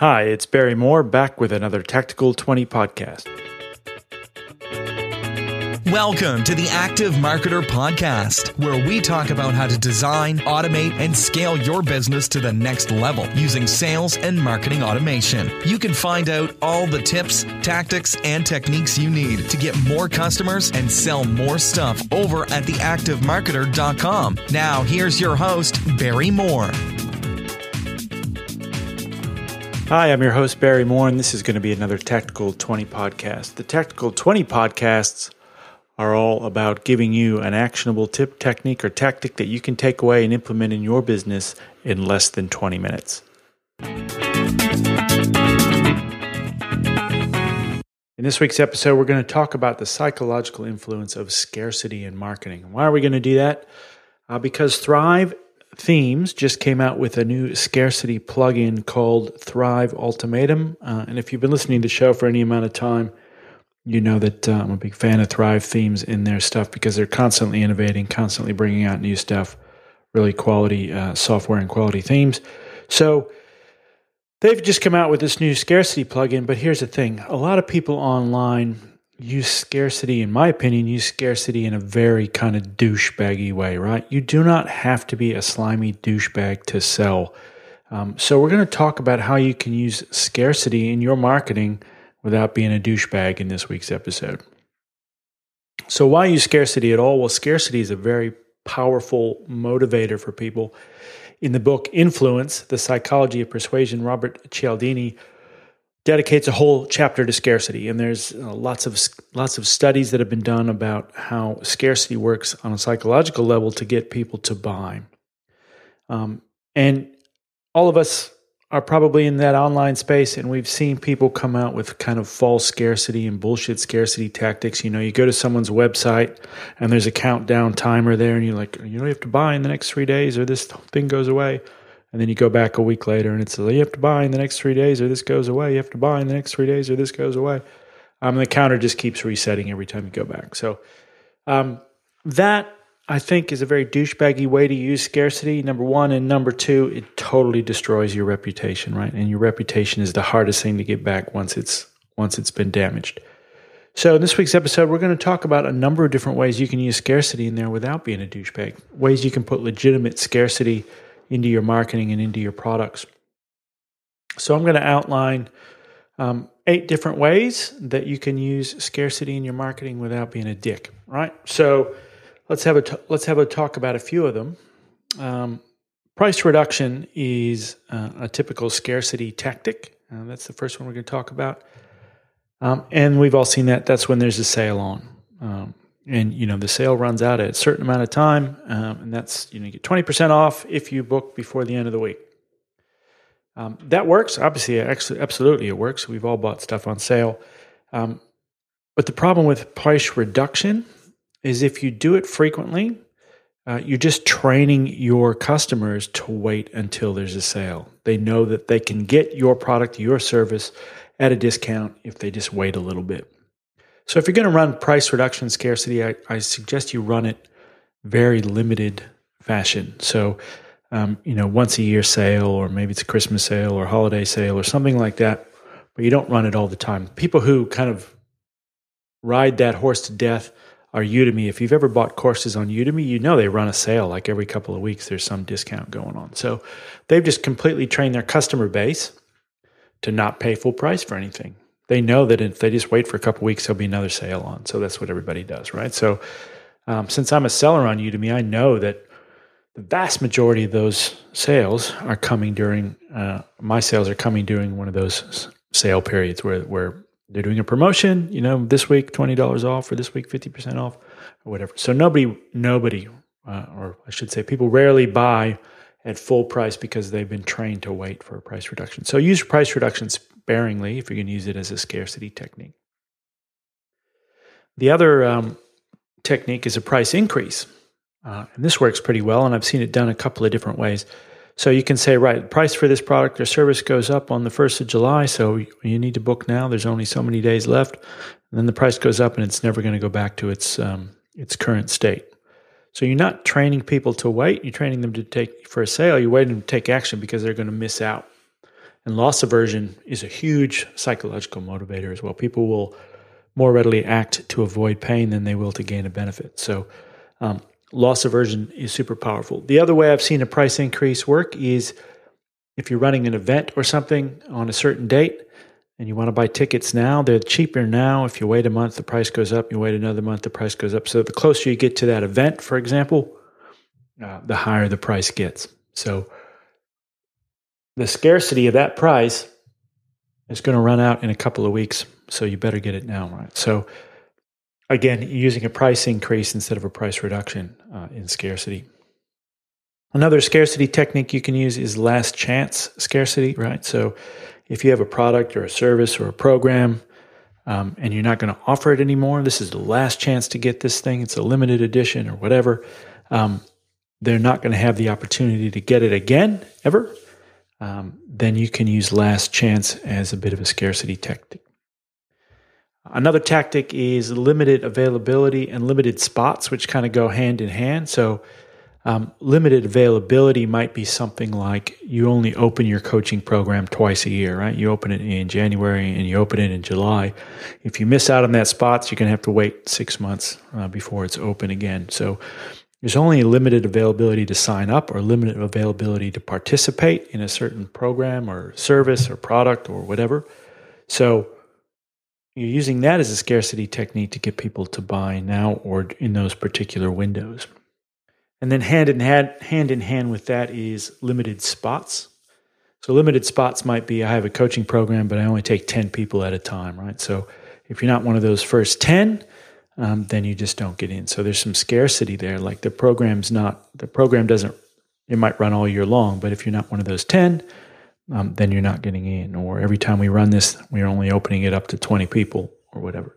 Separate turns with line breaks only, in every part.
Hi, it's Barry Moore back with another Tactical 20 podcast.
Welcome to the Active Marketer Podcast, where we talk about how to design, automate, and scale your business to the next level using sales and marketing automation. You can find out all the tips, tactics, and techniques you need to get more customers and sell more stuff over at theactivemarketer.com. Now, here's your host, Barry Moore.
Hi, I'm your host, Barry Moore, and this is going to be another Tactical 20 podcast. The Tactical 20 podcasts are all about giving you an actionable tip, technique, or tactic that you can take away and implement in your business in less than 20 minutes. In this week's episode, we're going to talk about the psychological influence of scarcity in marketing. Why are we going to do that? Uh, because Thrive Themes just came out with a new scarcity plugin called Thrive Ultimatum. Uh, and if you've been listening to the show for any amount of time, you know that uh, I'm a big fan of Thrive Themes in their stuff because they're constantly innovating, constantly bringing out new stuff, really quality uh, software and quality themes. So they've just come out with this new scarcity plugin. But here's the thing a lot of people online use scarcity, in my opinion, use scarcity in a very kind of douchebaggy way, right? You do not have to be a slimy douchebag to sell. Um, so, we're going to talk about how you can use scarcity in your marketing without being a douchebag in this week's episode. So, why use scarcity at all? Well, scarcity is a very powerful motivator for people. In the book Influence, The Psychology of Persuasion, Robert Cialdini dedicates a whole chapter to scarcity, and there's uh, lots of lots of studies that have been done about how scarcity works on a psychological level to get people to buy. Um, and all of us are probably in that online space, and we've seen people come out with kind of false scarcity and bullshit scarcity tactics. You know, you go to someone's website and there's a countdown timer there, and you're like, you know, you have to buy in the next three days, or this thing goes away. And then you go back a week later and it's like, you have to buy in the next three days or this goes away. You have to buy in the next three days or this goes away. Um, the counter just keeps resetting every time you go back. So um, that I think is a very douchebaggy way to use scarcity. Number one, and number two, it totally destroys your reputation, right? And your reputation is the hardest thing to get back once it's once it's been damaged. So in this week's episode, we're going to talk about a number of different ways you can use scarcity in there without being a douchebag. Ways you can put legitimate scarcity into your marketing and into your products. So I'm going to outline um, eight different ways that you can use scarcity in your marketing without being a dick. Right. So let's have a t- let's have a talk about a few of them. Um, price reduction is uh, a typical scarcity tactic. Uh, that's the first one we're going to talk about. Um, and we've all seen that. That's when there's a sale on. Um, and you know the sale runs out at a certain amount of time, um, and that's you know you get twenty percent off if you book before the end of the week. Um, that works, obviously, absolutely it works. We've all bought stuff on sale, um, but the problem with price reduction is if you do it frequently, uh, you're just training your customers to wait until there's a sale. They know that they can get your product, your service at a discount if they just wait a little bit. So if you're going to run price reduction scarcity, I, I suggest you run it very limited fashion. So, um, you know, once a year sale, or maybe it's a Christmas sale or holiday sale or something like that, but you don't run it all the time. People who kind of ride that horse to death are Udemy. If you've ever bought courses on Udemy, you know they run a sale like every couple of weeks, there's some discount going on. So they've just completely trained their customer base to not pay full price for anything they know that if they just wait for a couple weeks, there'll be another sale on. So that's what everybody does, right? So um, since I'm a seller on Udemy, I know that the vast majority of those sales are coming during uh, my sales are coming during one of those sale periods where where they're doing a promotion. You know, this week twenty dollars off, or this week fifty percent off, or whatever. So nobody, nobody, uh, or I should say, people rarely buy at full price because they've been trained to wait for a price reduction. So use price reductions sparingly if you're going to use it as a scarcity technique. The other um, technique is a price increase. Uh, and this works pretty well, and I've seen it done a couple of different ways. So you can say, right, the price for this product or service goes up on the 1st of July, so you need to book now. There's only so many days left. And then the price goes up and it's never going to go back to its, um, its current state. So you're not training people to wait, you're training them to take for a sale, you're waiting to take action because they're going to miss out. And loss aversion is a huge psychological motivator as well. People will more readily act to avoid pain than they will to gain a benefit. So, um, loss aversion is super powerful. The other way I've seen a price increase work is if you're running an event or something on a certain date and you want to buy tickets now, they're cheaper now. If you wait a month, the price goes up. You wait another month, the price goes up. So the closer you get to that event, for example, uh, the higher the price gets. So the scarcity of that price is going to run out in a couple of weeks. So you better get it now, right? So again, using a price increase instead of a price reduction uh, in scarcity. Another scarcity technique you can use is last chance scarcity, right? So if you have a product or a service or a program um, and you're not going to offer it anymore, this is the last chance to get this thing, it's a limited edition or whatever, um, they're not going to have the opportunity to get it again ever. Um, then you can use last chance as a bit of a scarcity tactic. Another tactic is limited availability and limited spots, which kind of go hand in hand. So, um, limited availability might be something like you only open your coaching program twice a year, right? You open it in January and you open it in July. If you miss out on that spots, you're going to have to wait six months uh, before it's open again. So, there's only limited availability to sign up or limited availability to participate in a certain program or service or product or whatever. So, you're using that as a scarcity technique to get people to buy now or in those particular windows. And then hand in hand, hand in hand with that is limited spots. So limited spots might be I have a coaching program, but I only take 10 people at a time, right? So if you're not one of those first 10, um, then you just don't get in. So there's some scarcity there. Like the program's not, the program doesn't, it might run all year long, but if you're not one of those 10, um, then you're not getting in. Or every time we run this, we're only opening it up to 20 people or whatever.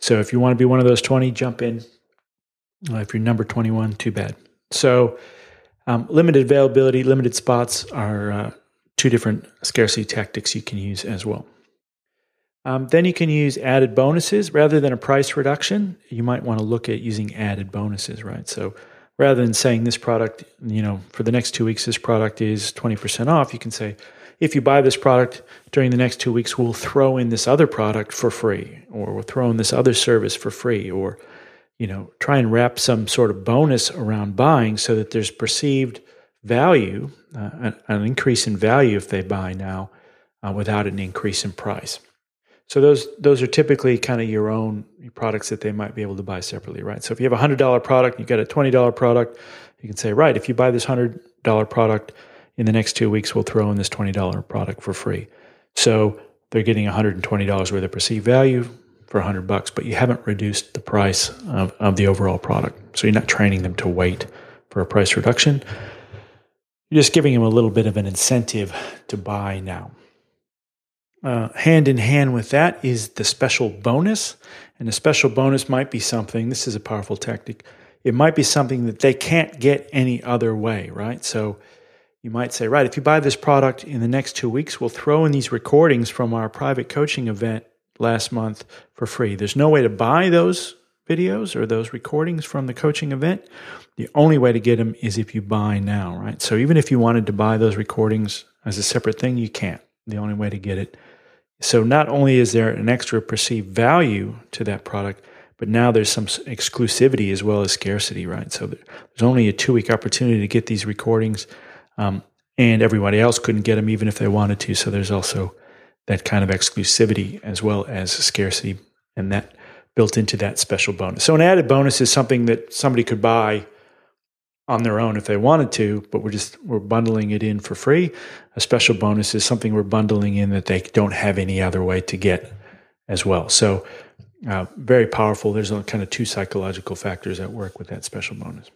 So if you want to be one of those 20, jump in. Uh, if you're number 21, too bad. So um, limited availability, limited spots are uh, two different scarcity tactics you can use as well. Um, then you can use added bonuses rather than a price reduction. You might want to look at using added bonuses, right? So rather than saying this product, you know, for the next two weeks, this product is 20% off, you can say, if you buy this product during the next two weeks, we'll throw in this other product for free, or we'll throw in this other service for free, or you know, try and wrap some sort of bonus around buying so that there's perceived value, uh, an, an, increase in value if they buy now, uh, without an increase in price. So those those are typically kind of your own products that they might be able to buy separately, right? So if you have a hundred dollar product, you got a twenty dollar product, you can say, right, if you buy this hundred dollar product, in the next two weeks, we'll throw in this $20 product for free. So they're getting $120 worth of perceived value for a 100 bucks, but you haven't reduced the price of, of the overall product. So you're not training them to wait for a price reduction. You're just giving them a little bit of an incentive to buy now. Uh, hand in hand with that is the special bonus. And the special bonus might be something, this is a powerful tactic, it might be something that they can't get any other way, right? So you might say, right, if you buy this product in the next two weeks, we'll throw in these recordings from our private coaching event last month for free. There's no way to buy those videos or those recordings from the coaching event. The only way to get them is if you buy now, right? So even if you wanted to buy those recordings as a separate thing, you can't. The only way to get it. So not only is there an extra perceived value to that product, but now there's some exclusivity as well as scarcity, right? So there's only a two week opportunity to get these recordings um, and everybody else couldn't get them even if they wanted to. So there's also that kind of exclusivity as well as scarcity, and that built into that special bonus. So an added bonus is something that somebody could buy on their own if they wanted to, but we're just we're bundling it in for free. A special bonus is something we're bundling in that they don't have any other way to get as well. So uh, very powerful. There's kind of two psychological factors at work with that special bonus.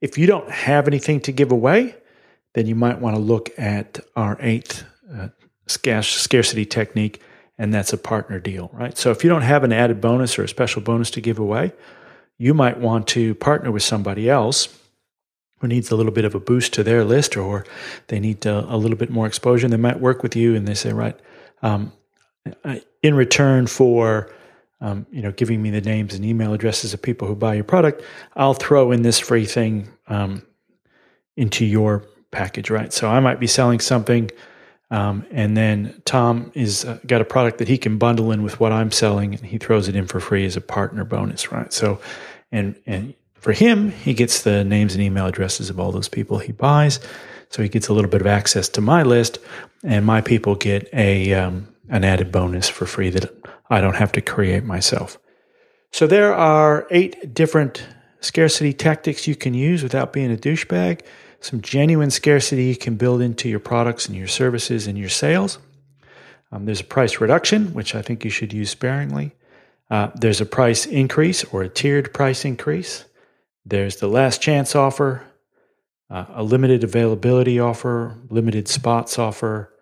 If you don't have anything to give away, then you might want to look at our eighth uh, scarcity technique, and that's a partner deal, right? So if you don't have an added bonus or a special bonus to give away, you might want to partner with somebody else who needs a little bit of a boost to their list or they need a, a little bit more exposure. They might work with you and they say, right, um, in return for um, you know giving me the names and email addresses of people who buy your product, I'll throw in this free thing um, into your package, right? So I might be selling something Um, and then Tom is uh, got a product that he can bundle in with what I'm selling, and he throws it in for free as a partner bonus, right? So, and and for him, he gets the names and email addresses of all those people he buys, so he gets a little bit of access to my list, and my people get a um, an added bonus for free that I don't have to create myself. So there are eight different scarcity tactics you can use without being a douchebag some genuine scarcity you can build into your products and your services and your sales. Um, there's a price reduction, which I think you should use sparingly. Uh, there's a price increase or a tiered price increase. There's the last chance offer, uh, a limited availability offer, limited spots offer,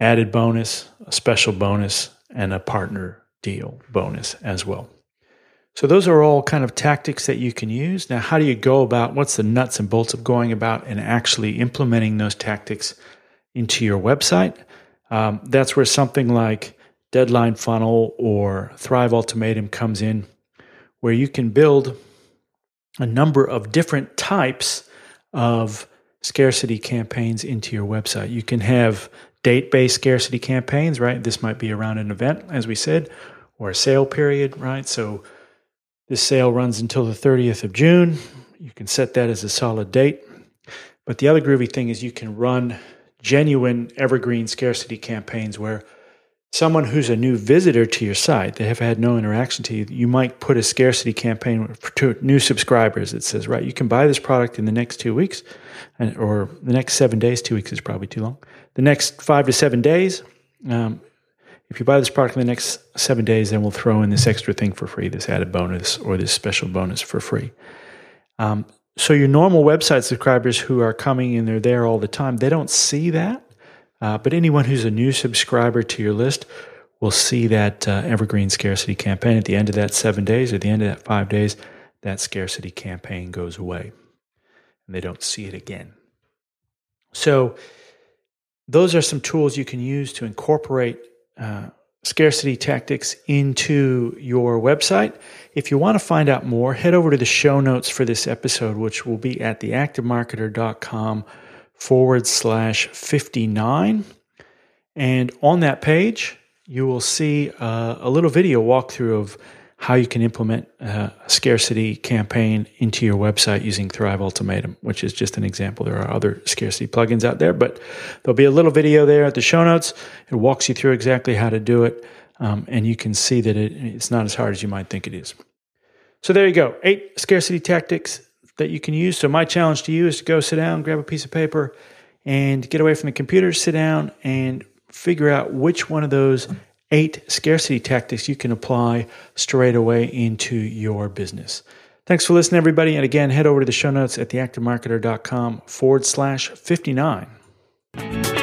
added bonus, a special bonus, and a partner deal bonus as well. So those are all kind of tactics that you can use. Now, how do you go about what's the nuts and bolts of going about and actually implementing those tactics into your website? Um, that's where something like Deadline Funnel or Thrive Ultimatum comes in, where you can build a number of different types of scarcity campaigns into your website. You can have date based scarcity campaigns, right? This might be around an event, as we said, or a sale period, right? So this sale runs until the 30th of June. You can set that as a solid date. But the other groovy thing is you can run genuine evergreen scarcity campaigns where someone who's a new visitor to your site, they have had no interaction to you, you might put a scarcity campaign for new subscribers that says, right, you can buy this product in the next two weeks, or the next seven days. Two weeks is probably too long. The next five to seven days, um, if you buy this product in the next seven days, then we'll throw in this extra thing for free, this added bonus or this special bonus for free. Um, so your normal website subscribers who are coming and they're there all the time, they don't see that. Uh, but anyone who's a new subscriber to your list will see that uh, evergreen scarcity campaign at the end of that seven days or the end of that five days. That scarcity campaign goes away, and they don't see it again. So those are some tools you can use to incorporate uh, scarcity tactics into your website. If you want to find out more, head over to the show notes for this episode, which will be at theactivemarketer.com forward slash 59. And on that page, you will see uh, a little video walkthrough of how you can implement a scarcity campaign into your website using Thrive Ultimatum, which is just an example. There are other scarcity plugins out there, but there'll be a little video there at the show notes. It walks you through exactly how to do it, um, and you can see that it, it's not as hard as you might think it is. So there you go, eight scarcity tactics that you can use. So my challenge to you is to go sit down, grab a piece of paper, and get away from the computer, sit down, and figure out which one of those eight scarcity tactics you can apply straight away into your business. Thanks for listening, everybody. And again, head over to the show notes at theactivemarketer.com forward slash 59.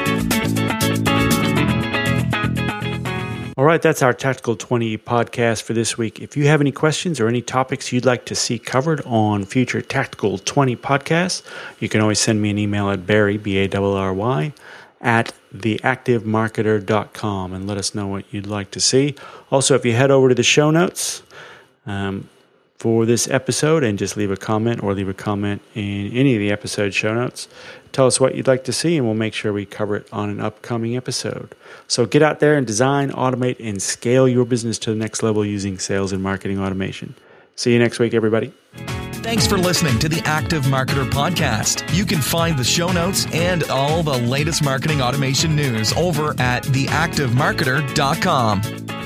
All right, that's our Tactical 20 podcast for this week. If you have any questions or any topics you'd like to see covered on future Tactical 20 podcasts, you can always send me an email at Barry, B A R R Y, at theactivemarketer.com and let us know what you'd like to see. Also, if you head over to the show notes um, for this episode and just leave a comment or leave a comment in any of the episode show notes, tell us what you'd like to see and we'll make sure we cover it on an upcoming episode. So get out there and design, automate, and scale your business to the next level using sales and marketing automation. See you next week, everybody.
Thanks for listening to the Active Marketer Podcast. You can find the show notes and all the latest marketing automation news over at theactivemarketer.com.